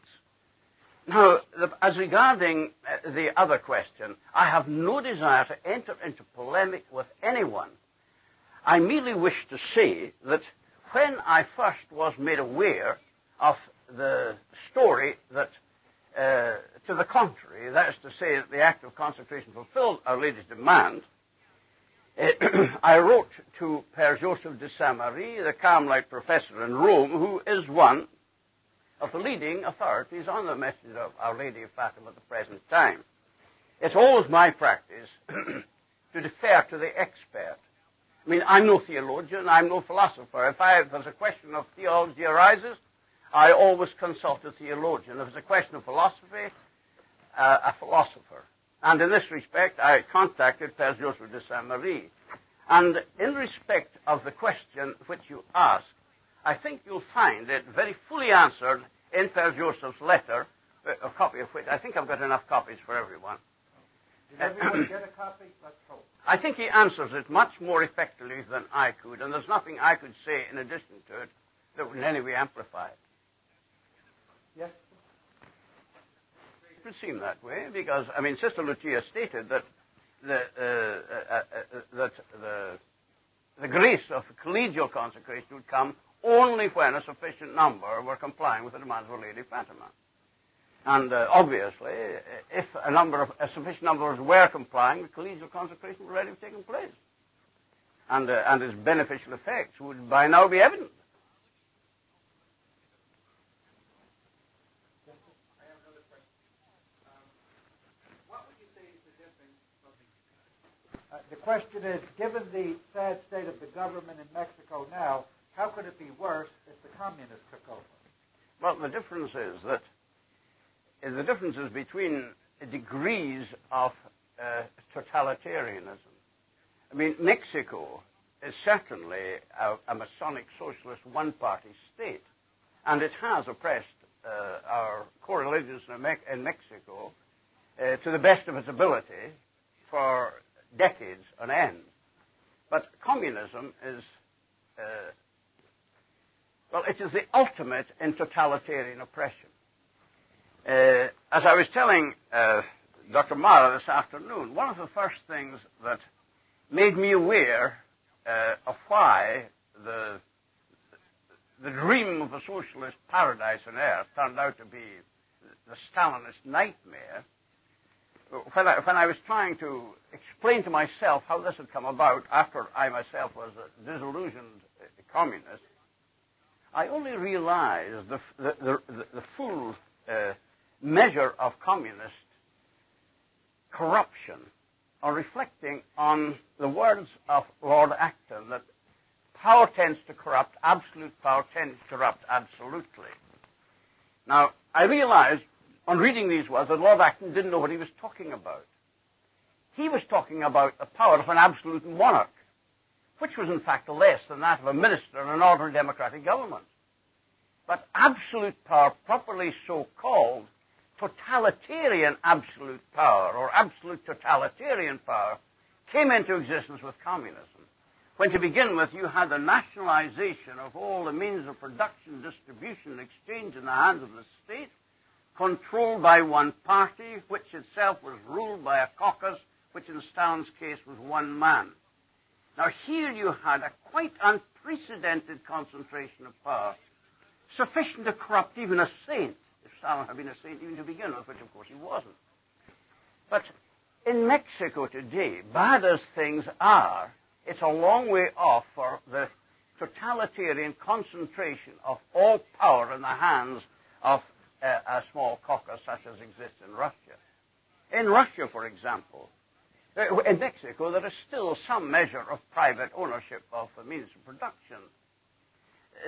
Now, the, as regarding uh, the other question, I have no desire to enter into polemic with anyone. I merely wish to say that when I first was made aware of the story that, uh, to the contrary, that is to say, that the act of consecration fulfilled Our Lady's demand, uh, I wrote to Père Joseph de Saint Marie, the Carmelite professor in Rome, who is one of the leading authorities on the message of Our Lady of Fatima at the present time. It's always my practice to defer to the expert. I mean, I'm no theologian, I'm no philosopher. If, I, if there's a question of theology arises, I always consult a theologian. If it's a question of philosophy, uh, a philosopher. And in this respect, I contacted Père Joseph de Saint Marie. And in respect of the question which you asked, I think you'll find it very fully answered in Père Joseph's letter, a copy of which I think I've got enough copies for everyone. Did everyone get a copy? Let's hope. I think he answers it much more effectively than I could, and there's nothing I could say in addition to it that would in any way amplify it. Yes? It would seem that way because, I mean, Sister Lucia stated that the, uh, uh, uh, uh that the, the grace of collegial consecration would come only when a sufficient number were complying with the demands of Lady Fatima. And uh, obviously, if a number of a sufficient numbers were complying, the collegial consecration would already have taken place, and uh, and its beneficial effects would by now be evident. Uh, the question is, given the sad state of the government in Mexico now, how could it be worse if the communists took over? Well, the difference is that uh, the difference is between degrees of uh, totalitarianism. I mean, Mexico is certainly a, a Masonic socialist one-party state, and it has oppressed uh, our co-religions in, Me- in Mexico uh, to the best of its ability for decades on end. But communism is uh, well, it is the ultimate in totalitarian oppression. Uh, as I was telling uh, Dr. Mara this afternoon, one of the first things that made me aware uh, of why the, the dream of a socialist paradise on earth turned out to be the Stalinist nightmare, when I, when I was trying to explain to myself how this had come about after I myself was a disillusioned communist, I only realized the, the, the, the full uh, measure of communist corruption on reflecting on the words of Lord Acton that power tends to corrupt, absolute power tends to corrupt absolutely. Now, I realized on reading these words that Lord Acton didn't know what he was talking about. He was talking about the power of an absolute monarch which was in fact less than that of a minister in an ordinary democratic government. But absolute power, properly so called, totalitarian absolute power, or absolute totalitarian power, came into existence with communism. When to begin with, you had the nationalization of all the means of production, distribution, and exchange in the hands of the state, controlled by one party, which itself was ruled by a caucus, which in Stalin's case was one man. Now, here you had a quite unprecedented concentration of power, sufficient to corrupt even a saint, had been a saint even to begin with, which of course he wasn't. But in Mexico today, bad as things are, it's a long way off for the totalitarian concentration of all power in the hands of a, a small caucus such as exists in Russia. In Russia, for example, uh, in Mexico, there is still some measure of private ownership of the means of production.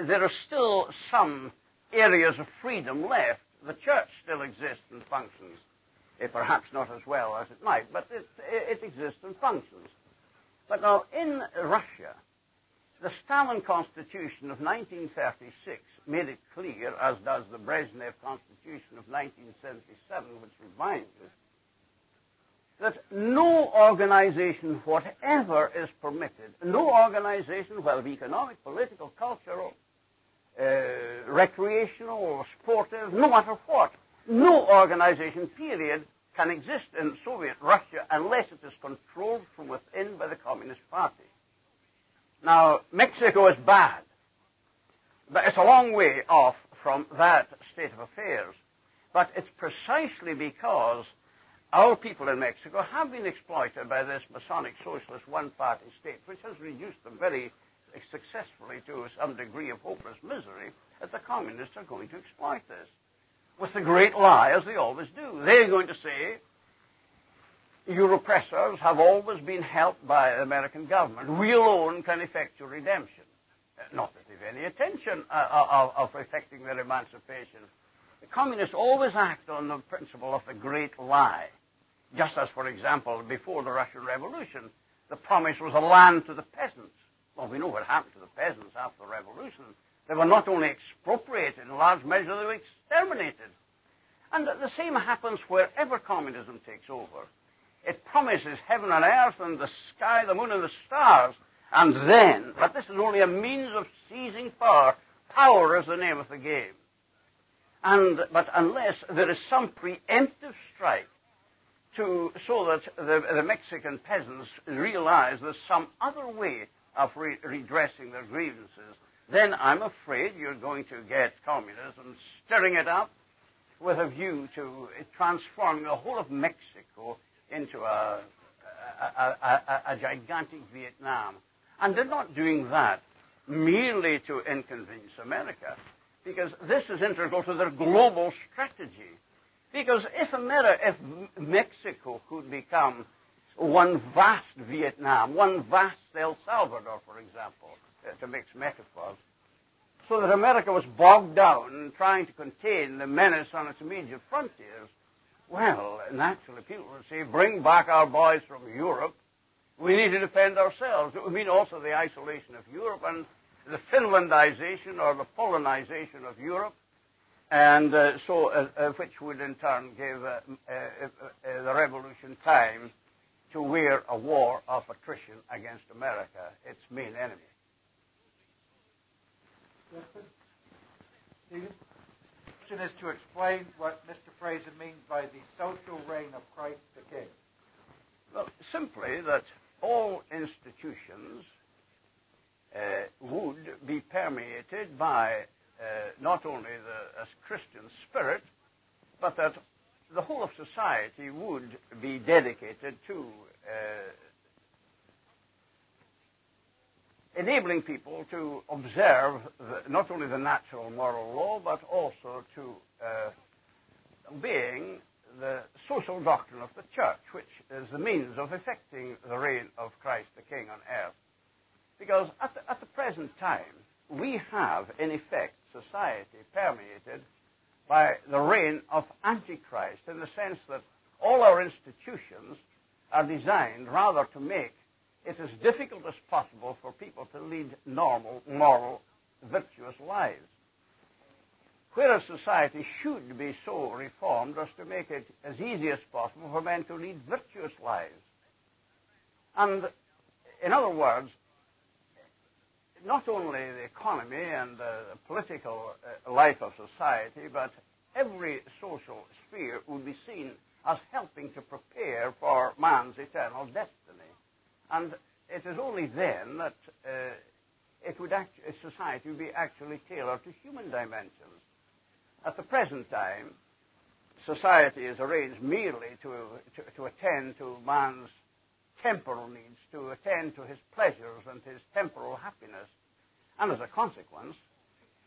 There are still some areas of freedom left. The church still exists and functions, uh, perhaps not as well as it might, but it, it exists and functions. But now, in Russia, the Stalin Constitution of 1936 made it clear, as does the Brezhnev Constitution of 1977, which reminds it, that no organization, whatever is permitted, no organization, whether economic, political, cultural, Uh, recreational, or sportive, no matter what, no organization, period, can exist in Soviet Russia unless it is controlled from within by the Communist Party. Now, Mexico is bad, but it's a long way off from that state of affairs. But it's precisely because our people in Mexico have been exploited by this Masonic socialist one-party state, which has reduced them very successfully to some degree of hopeless misery, that the communists are going to exploit this. With the great lie, as they always do. They're going to say, your oppressors have always been helped by the American government. We alone can effect your redemption. Uh, not that they've any intention uh, uh, of, of effecting their emancipation. The communists always act on the principle of the great lie. Just as, for example, before the Russian Revolution, the promise was a land to the peasants. Well, we know what happened to the peasants after the revolution. They were not only expropriated, in large measure, they were exterminated. And the same happens wherever communism takes over. It promises heaven and earth and the sky, the moon, and the stars. And then, but this is only a means of seizing power. Power is the name of the game. And, but unless there is some preemptive strike to, so that the, the Mexican peasants realize there's some other way of re- redressing their grievances, then I'm afraid you're going to get communism stirring it up with a view to transforming the whole of Mexico into a, a, a, a gigantic Vietnam. And they're not doing that merely to inconvenience America, because this is integral to their global strategy. Because if America, if Mexico could become one vast Vietnam, one vast El Salvador, for example, uh, to mix metaphors, so that America was bogged down in trying to contain the menace on its immediate frontiers, well, naturally, people would say, bring back our boys from Europe. We need to defend ourselves. It would mean also the isolation of Europe and the Finlandization or the Polonization of Europe, and uh, so uh, uh, which would in turn give uh, uh, the revolution time to wear a war of attrition against America, its main enemy. Yes, question is to explain what Mr. Fraser means by the social reign of Christ the King. Well, simply that all institutions uh, would be permeated by uh, not only the Christian spirit, but that the whole of society would be dedicated to uh, enabling people to observe the, not only the natural moral law, but also to uh, obeying the social doctrine of the church, which is the means of effecting the reign of Christ the King on earth. Because at the, at the present time, we have, in effect, society permeated by the reign of Antichrist in the sense that all our institutions are designed rather to make it as difficult as possible for people to lead normal, moral, virtuous lives. Whereas society should be so reformed as to make it as easy as possible for men to lead virtuous lives. And, in other words, not only the economy and the political uh, life of society, but every social sphere would be seen as helping to prepare for man's eternal destiny. And it is only then that uh, it would act, society would be actually tailored to human dimensions. At the present time, society is arranged merely to, to, to attend to man's temporal needs, to attend to his pleasures and his temporal happiness. And as a consequence,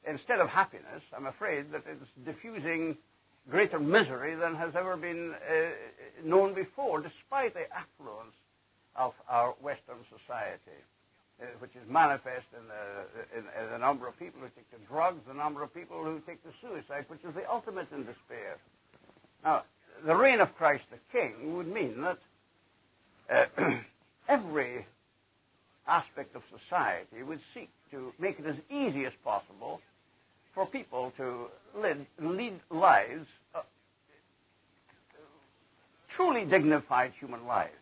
instead of happiness, I'm afraid that it's diffusing greater misery than has ever been uh, known before, despite the affluence of our Western society, uh, which is manifest in the, in, in the number of people who take the drugs, the number of people who take the suicide, which is the ultimate in despair. Now, the reign of Christ the King would mean that every aspect of society would seek to make it as easy as possible for people to live, lead lives, uh, truly dignified human lives.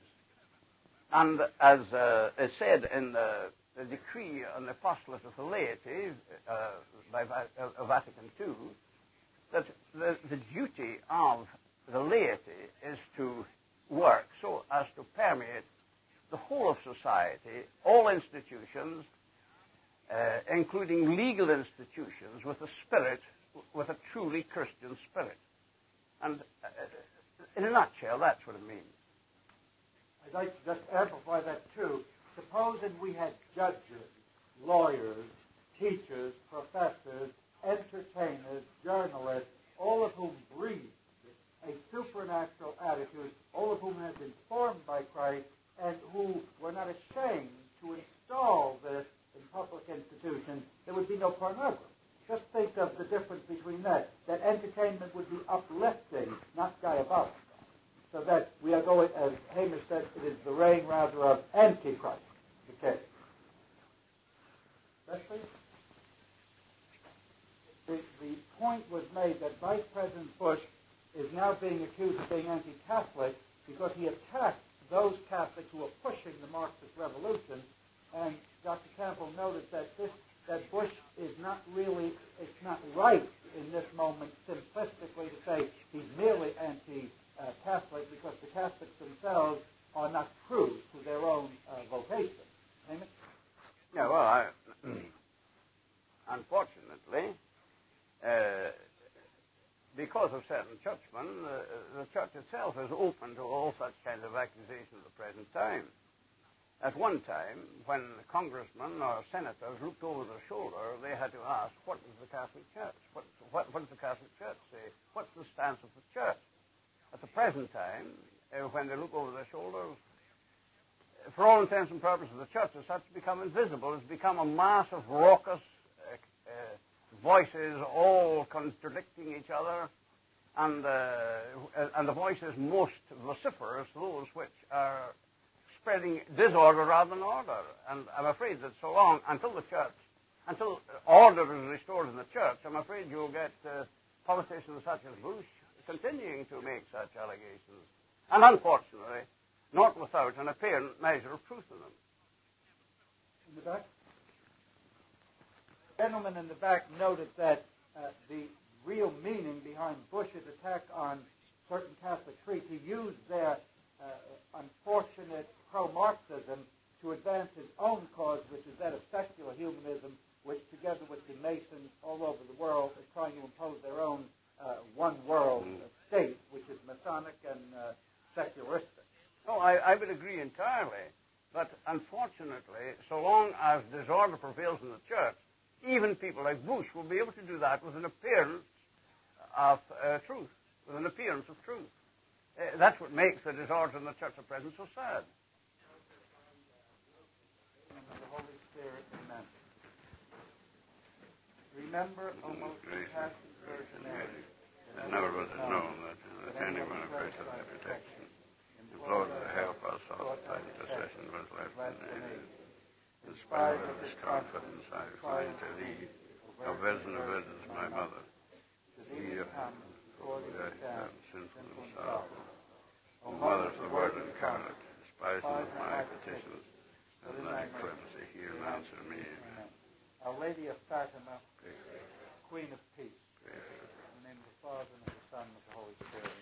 And as uh, is said in the, the, decree on the apostolate of the laity uh, by uh, Vatican II, that the, the duty of the laity is to work so as to permeate the whole of society, all institutions, uh, including legal institutions, with a spirit, with a truly Christian spirit. And uh, in a nutshell, that's what it means. I'd like to just amplify that too. Supposing we had judges, lawyers, teachers, professors, entertainers, journalists, all of whom breathe a supernatural attitude, all of whom have been formed by Christ, and who were not ashamed to install this in public institutions, there would be no pornography. Just think of the difference between that. That entertainment would be uplifting, not diabolical. So that we are going, as Hamish said, it is the reign rather of Antichrist, Okay. case. The, the point was made that Vice President Bush is now being accused of being anti-Catholic because he attacked those Catholics who are pushing the Marxist revolution. And Dr. Campbell noted that this that Bush is not really it's not right in this moment simplistically to say he's merely anti-Catholic because the Catholics themselves are not true to their own uh, vocation. Amen? Yeah, well, I, unfortunately, uh, because of certain churchmen, uh, the church itself is open to all such kinds of accusations at the present time. At one time, when congressmen or senators looked over their shoulder, they had to ask, what is the Catholic Church? What, what, what does the Catholic Church say? What's the stance of the Church? At the present time, uh, when they look over their shoulders, for all intents and purposes, the church has such become invisible. It's become a mass of raucous uh, uh, voices all contradicting each other, and, uh, and the voices most vociferous, those which are spreading disorder rather than order. And I'm afraid that so long, until the church, until order is restored in the church, I'm afraid you'll get uh, politicians such as Bush continuing to make such allegations. And unfortunately, not without an apparent measure of truth in them. In the back? Gentleman in the back noted that uh, the real meaning behind Bush's attack on certain Catholic priests, he used their uh, unfortunate pro-Marxism to advance his own cause, which is that of secular humanism, which together with the Masons all over the world is trying to impose their own uh, one world mm. state, which is Masonic and uh, secularistic. Oh, I, I would agree entirely. But unfortunately, so long as disorder prevails in the church, even people like Bush will be able to do that with an appearance of uh, truth, with an appearance of truth. Uh, that's what makes the disorder in the church of present so sad. the Holy Spirit, amen. Remember, almost compassion, Virgin Mary. It never was it known that, that anyone afraid of thy protection, implored to help us, all thy intercession was left unaided. In spite of this confidence, I fly to thee. O virgin of virgins, my mother. To thee have come, for I am sinful and sorrowful. O Mother of the Word incarnate, in spite of my petitions, and my thy clemency hear and answer me. Amen. Our Lady of Fatima, Queen of Peace, in the name of the Father, and of the Son, and of the Holy Spirit.